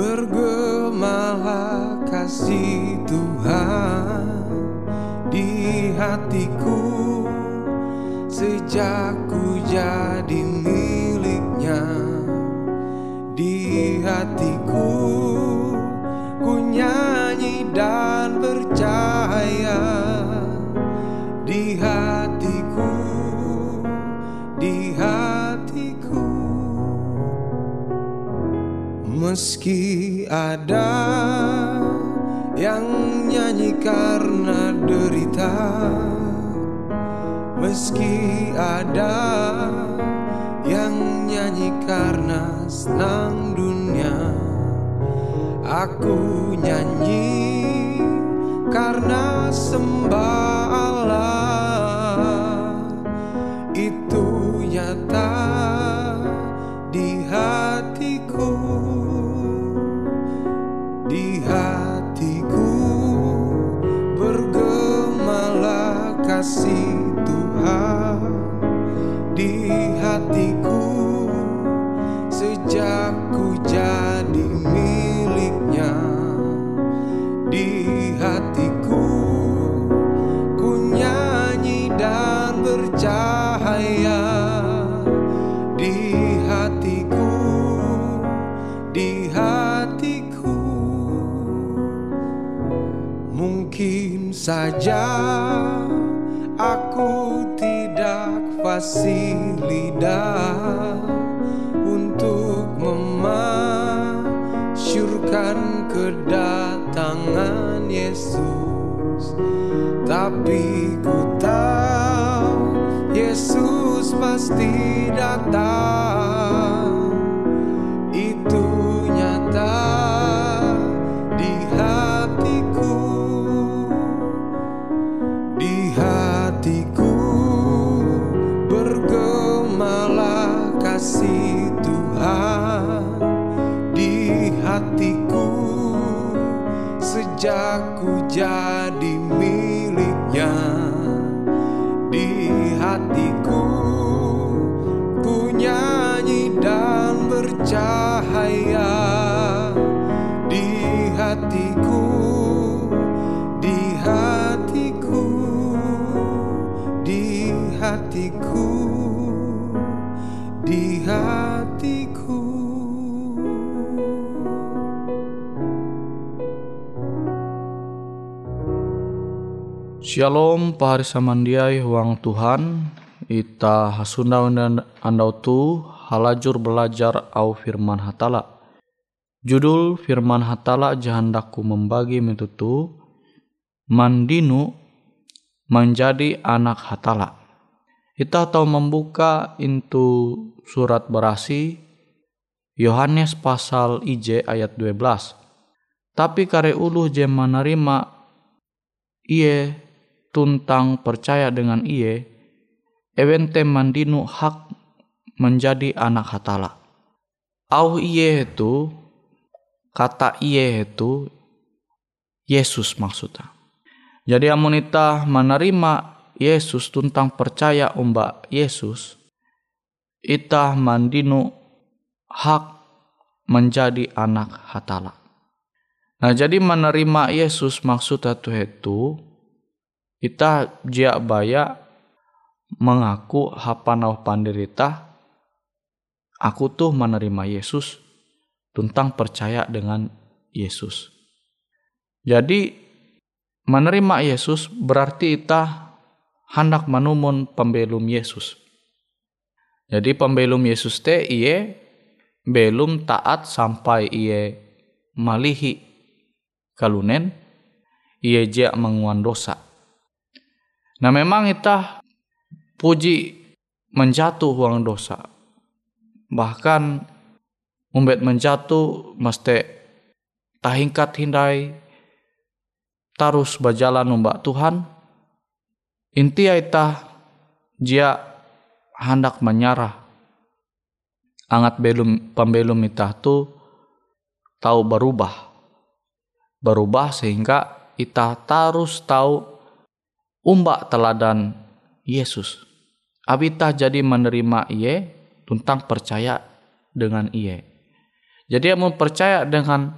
bergemalah kasih Tuhan Di hatiku. Sejak ku jadi miliknya Di hatiku Meski ada yang nyanyi karena derita Meski ada yang nyanyi karena senang dunia Aku nyanyi karena sembah saja aku tidak fasih lidah Untuk memasyurkan kedatangan Yesus. Tapi ku tahu Yesus pasti datang jadi miliknya di hatiku. Ku nyanyi dan bercahaya Shalom pahari samandiai huang Tuhan. Ita hasunda andau tu halajur belajar au firman hatala. Judul firman hatala jahandaku membagi metutu Mandinu menjadi anak hatala. Kita tahu membuka into surat berasi Yohanes pasal IJ ayat 12 Tapi kare uluh je menerima iye tuntang percaya dengan iye, ewente mandinu hak menjadi anak hatala. Au iye itu, kata iye itu, Yesus maksudnya. Jadi amunita menerima Yesus tuntang percaya umba Yesus, ita mandinu hak menjadi anak hatala. Nah jadi menerima Yesus maksudnya tuh itu kita jia baya mengaku hapanau panderita aku tuh menerima Yesus tentang percaya dengan Yesus. Jadi menerima Yesus berarti kita hendak menumun pembelum Yesus. Jadi pembelum Yesus te iye belum taat sampai iye malihi kalunen iye jek menguan dosa. Nah memang kita puji menjatuh uang dosa. Bahkan umbet menjatuh mesti tahingkat hindai tarus berjalan umbak Tuhan. Inti ita dia hendak menyerah. Angat belum pembelum ita tu tahu berubah. Berubah sehingga ita tarus tahu umbak teladan Yesus. Abita jadi menerima iye tentang percaya dengan iye. Jadi yang percaya dengan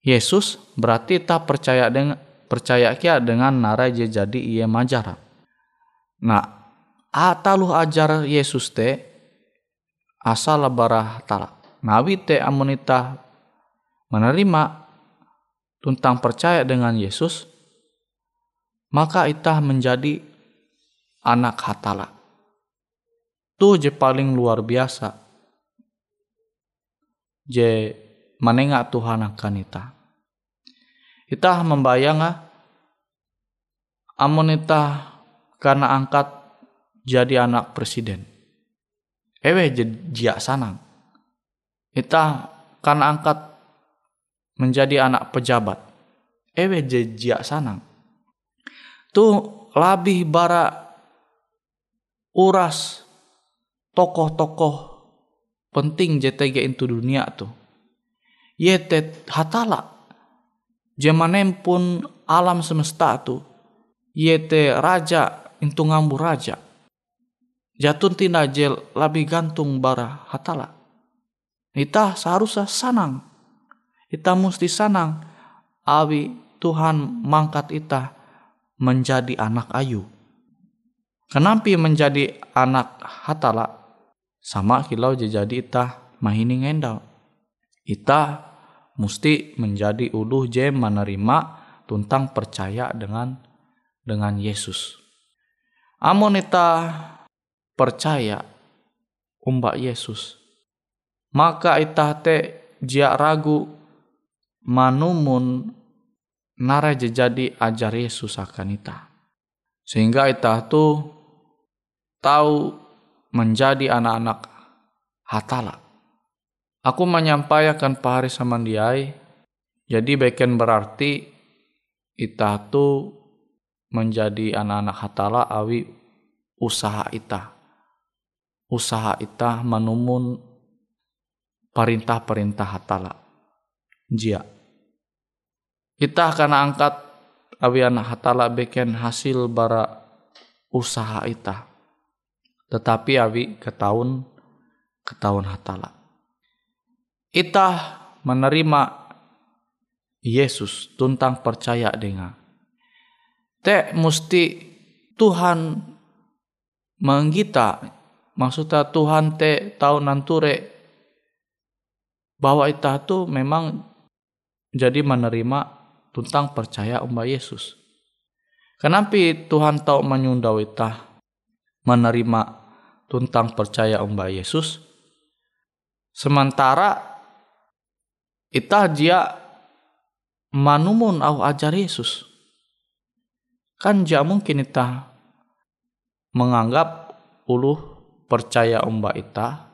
Yesus berarti tak percaya dengan percaya kia dengan nara je jadi iye majar. Nah, ataluh ajar Yesus te asal barah tala. Nawi te amunita menerima tentang percaya dengan Yesus, maka itah menjadi anak hatala. Tu je paling luar biasa. Je menengah Tuhan akan ita. Ita membayang amun ita karena angkat jadi anak presiden. Ewe jia sanang. Ita karena angkat menjadi anak pejabat. Ewe jia sanang. Tu lebih bara uras tokoh-tokoh penting JTG itu dunia tuh. Yete hatala. Jemanem pun alam semesta tuh. Yete raja itu ngambu raja. Jatun tina jel lebih gantung bara hatala. Ita seharusnya sanang. Ita mesti sanang. Awi Tuhan mangkat ita menjadi anak ayu. Kenapa menjadi anak hatala? Sama kilau jadi ita mahini ngendal. Ita mesti menjadi uluh je menerima tentang percaya dengan dengan Yesus. Amun ita percaya umbak Yesus, maka ita te jia ragu manumun jadi ajar Yesus akan ita. Sehingga ita tu tahu menjadi anak-anak hatala. Aku menyampaikan pahari samandiai, jadi beken berarti ita tu menjadi anak-anak hatala awi usaha ita. Usaha ita menumun perintah-perintah hatala. Jia. Kita akan angkat awi anak hatala beken hasil bara usaha ita. Tetapi awi ke tahun ke tahun hatala. Ita menerima Yesus tentang percaya dengan te mesti Tuhan menggita maksudnya Tuhan te tahu nanture bahwa ita tu memang jadi menerima tentang percaya umba Yesus. Kenapa Tuhan tahu menyundau ita menerima tentang percaya umba Yesus? Sementara ita dia manumun au ajar Yesus. Kan ja mungkin kita menganggap uluh percaya umba ita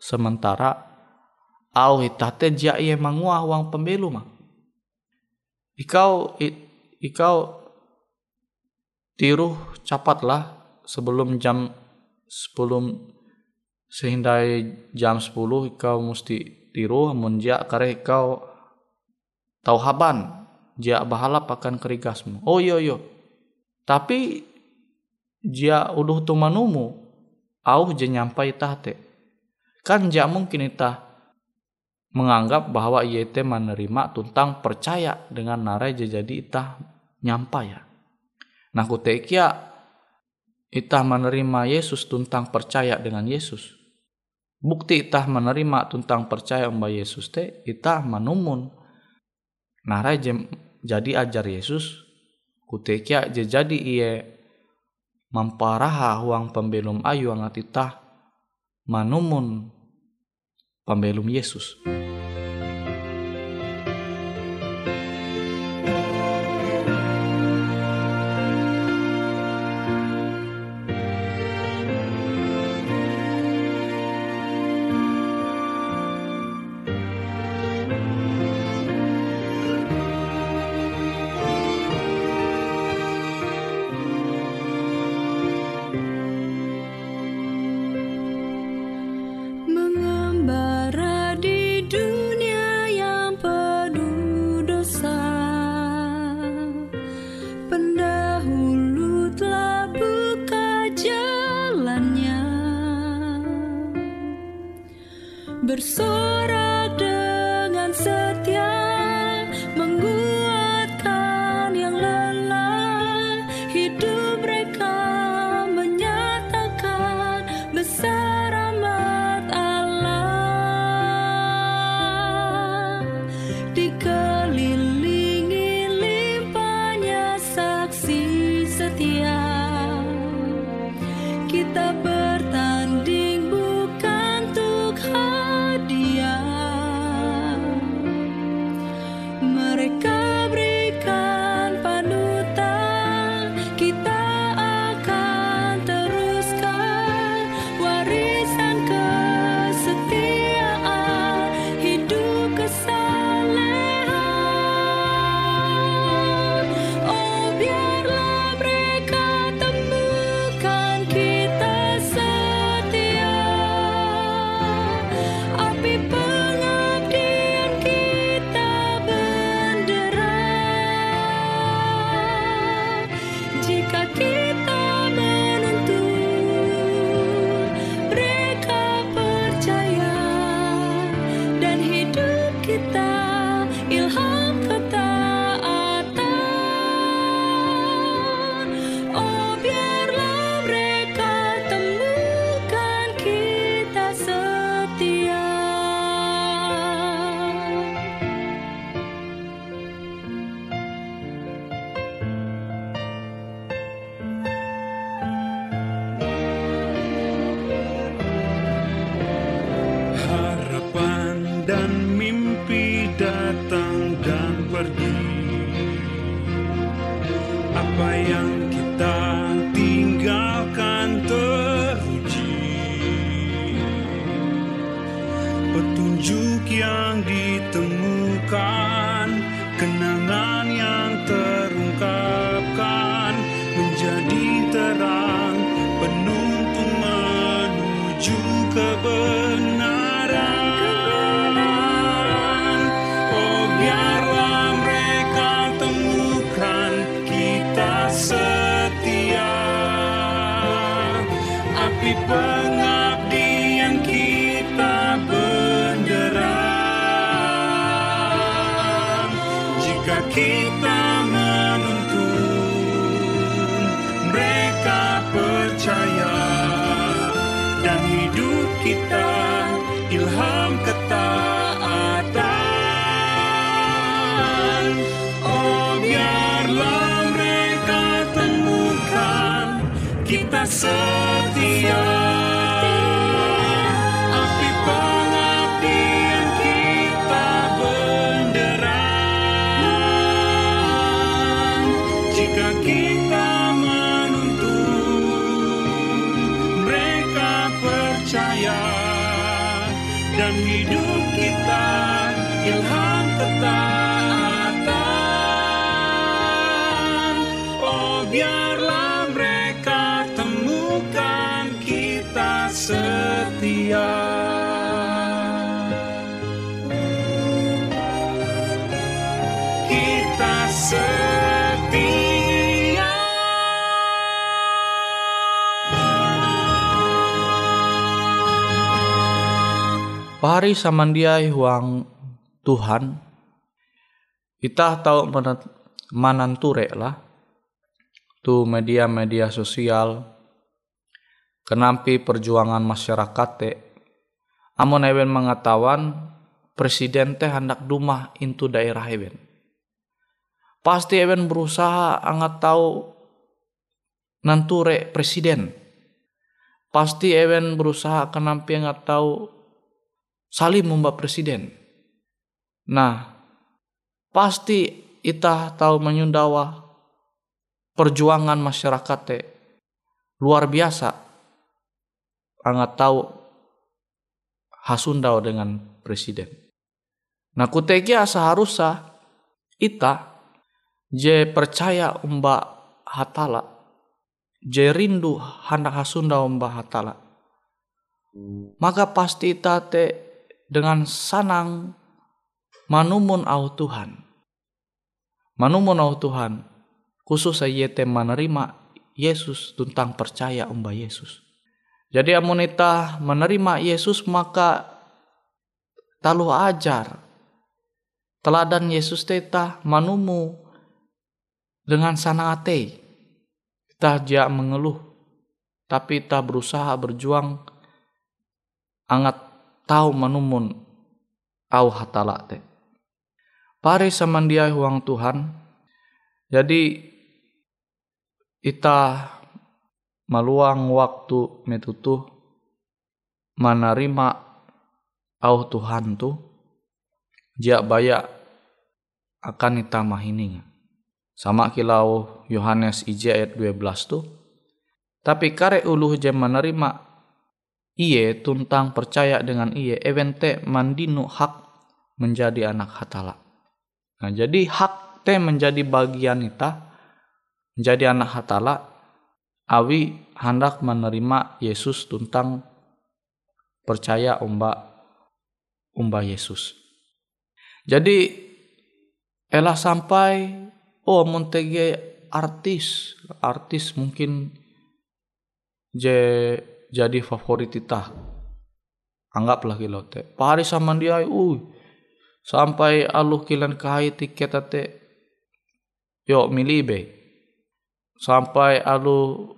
sementara au ita te ja ia mangua uang pembelu mah. Ikau ikau tiru cepatlah sebelum jam sebelum sehindai jam 10 ikau mesti tiru munjak kare ikau tau haban jia bahalap akan kerigasmu. Oh iyo iyo tapi dia udah tu manumu, au je nyampai tate. Kan ja mungkin ita menganggap bahwa ia te menerima tentang percaya dengan narai jadi ita nyampai ya. Nah kutekia ita menerima Yesus tentang percaya dengan Yesus. bukti itah menerima tentang percaya mbak Yesus teh itah manumun jem jadi ajar Yesus kutekia jadi iye mamparaha huang pembelum ayu angat itah manumun pembelum Yesus. quita. Pahari samandiai huang Tuhan kita tahu mananture lah tu media-media sosial kenampi perjuangan masyarakat te Amun ewen mengetahuan presiden teh hendak dumah into daerah ewen. Pasti ewen berusaha angat tahu nanture presiden. Pasti ewen berusaha kenampi angat tahu salim mbak presiden. Nah, pasti itah tahu menyundawa perjuangan masyarakat teh luar biasa. Angat tahu hasundau dengan presiden. Nah kutegia seharusnya ita je percaya umba hatala je rindu hendak hasunda umba hatala maka pasti ita te dengan sanang manumun au Tuhan manumun au Tuhan khusus saya menerima Yesus tentang percaya umba Yesus jadi amunita menerima Yesus maka talu ajar. Teladan Yesus teta manumu dengan sana ate. Kita jak mengeluh. Tapi kita berusaha berjuang angat tahu manumun au hatala te. Pare samandiai huang Tuhan. Jadi kita meluang waktu metutuh menerima au Tuhan tu jia baya akan ita mahining sama kilau Yohanes IJ ayat 12 tu tapi kare uluh je menerima iye tuntang percaya dengan iye evente mandinu hak menjadi anak hatala nah jadi hak te menjadi bagian ita menjadi anak hatala awi hendak menerima Yesus tentang percaya umba umba Yesus. Jadi elah sampai oh montege artis artis mungkin je jadi favorit kita. Anggaplah kilo te. Pari sama dia uh sampai aluh kilan kai tiket ate. Yo milih be. Sampai alu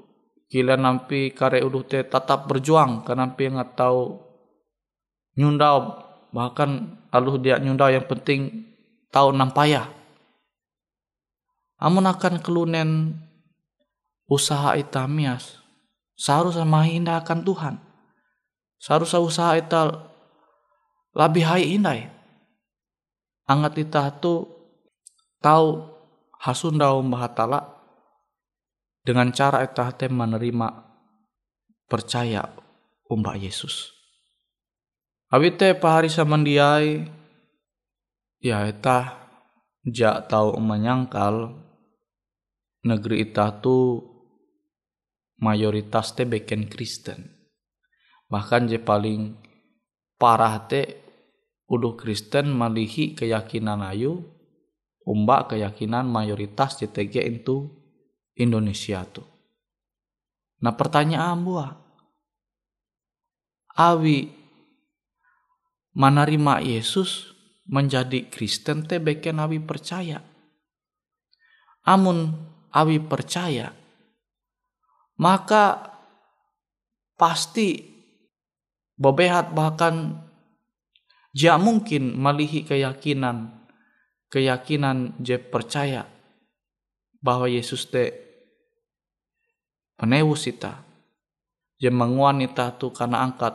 kila nampi kare ulu te tetap berjuang nampi nggak tahu nyundau. Bahkan alu dia nyundau yang penting tahu nampaya. Amun akan kelunen usaha itamias seharusnya mahinda akan Tuhan. Seharusnya usaha ita lebih hai indai angat ita tu tahu hasundau mbahatala dengan cara eta teh menerima percaya umbak Yesus. Abi teh pahari samandiai ya eta ja tahu menyangkal negeri ita tu mayoritas teh beken Kristen. Bahkan je paling parah teh udah Kristen malihi keyakinan ayu umbak keyakinan mayoritas JTG itu Indonesia tuh. Nah pertanyaan buah, awi menerima Yesus menjadi Kristen teh beken awi percaya. Amun awi percaya, maka pasti bebehat bahkan jia mungkin melihi keyakinan keyakinan je percaya bahwa Yesus teh penewus ita. Je wanita tu karena angkat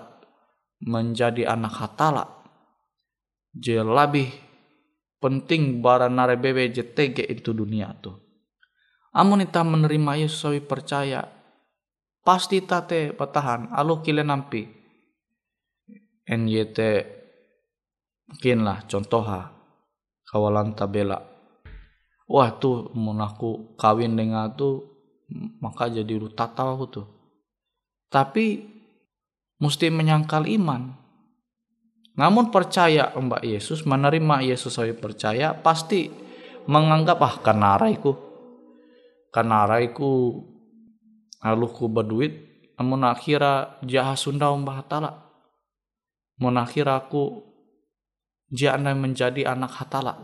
menjadi anak hatala. Je lebih penting bara nare bebe je tege itu dunia tu. Amun ita menerima Yesus percaya pasti tate patahan alu kile nampi. NYT mungkin lah contoh ha kawalan tabela. Wah tuh mau aku kawin dengan tuh maka jadi rutata aku tuh tapi mesti menyangkal iman. Namun percaya Mbak Yesus menerima Yesus saya percaya pasti menganggap ah kanaraiku kanaraiku aluku berduit namun akhirnya jahat Sunda Hatala mun akhirnya aku jana menjadi anak hatala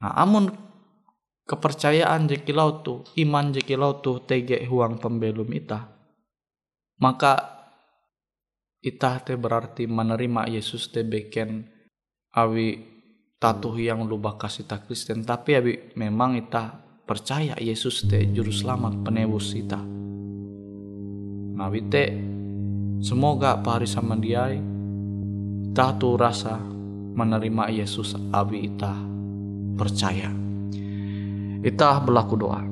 nah amun kepercayaan jekilau tu, iman jekilau tu tege huang pembelum ita. Maka itah teh berarti menerima Yesus teh beken awi tatuh yang lubah kasih tak Kristen tapi abi memang itah percaya Yesus teh juru selamat penebus ita. Nabi teh semoga pari sama dia ita tuh rasa menerima Yesus abi ita percaya. Ita berlaku doa.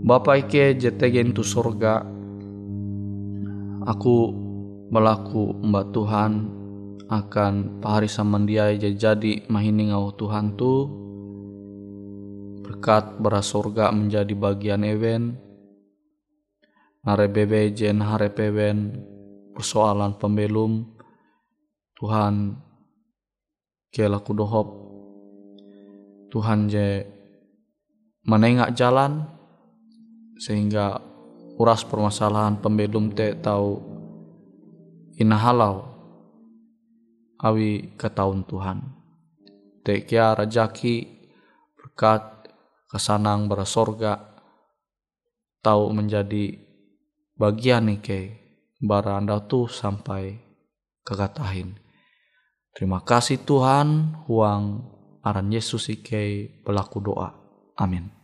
Bapak ike JTG itu surga. Aku berlaku mbak Tuhan akan pahari samandiai jadi mahini ngau Tuhan tu berkat beras surga menjadi bagian event narebebe jen harepewen persoalan pembelum Tuhan kelaku dohop. Tuhan je menengak jalan sehingga uras permasalahan pembelum te tahu inahalau awi ke tahun Tuhan. Tekia rajaki berkat kesanang berasorga tahu menjadi bagian nih ke bara anda tuh sampai kekatahin. Terima kasih Tuhan, huang aran Yesus ike pelaku doa. Amin.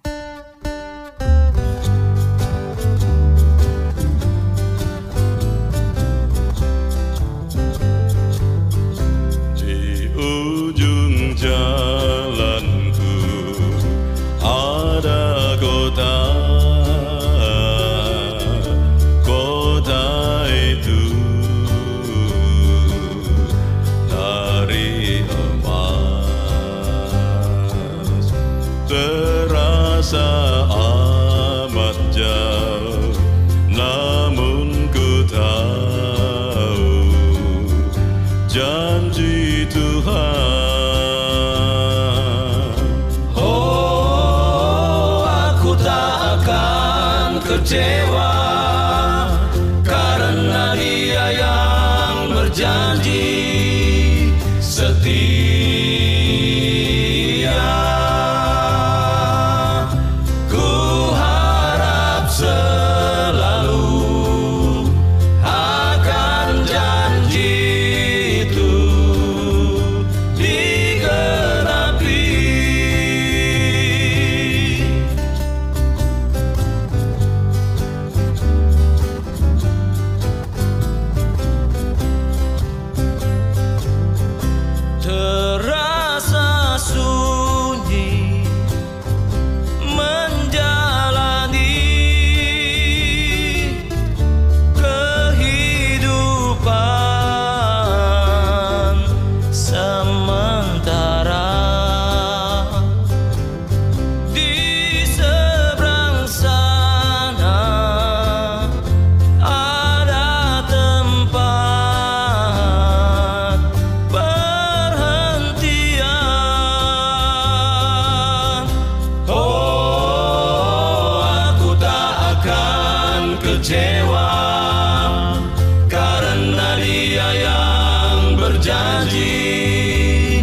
Ku harap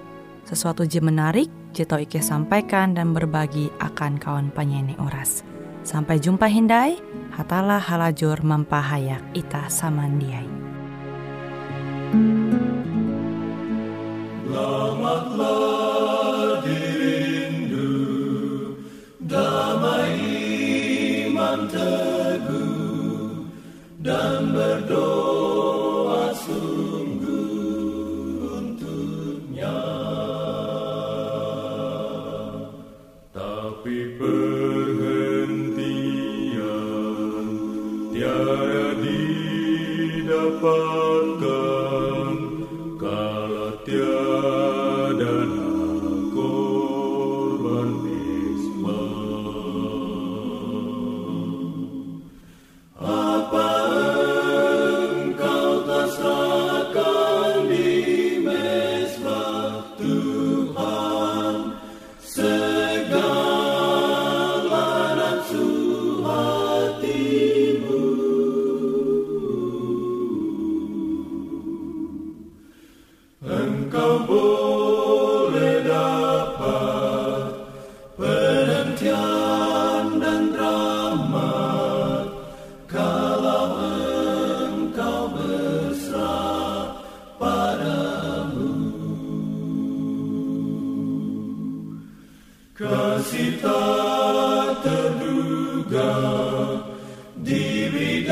sesuatu je menarik, Jito Ike sampaikan dan berbagi akan kawan penyanyi oras. Sampai jumpa Hindai, hatalah halajur mempahayak ita samandiai. Dan berdoa Bye. Kasih tak terduga dari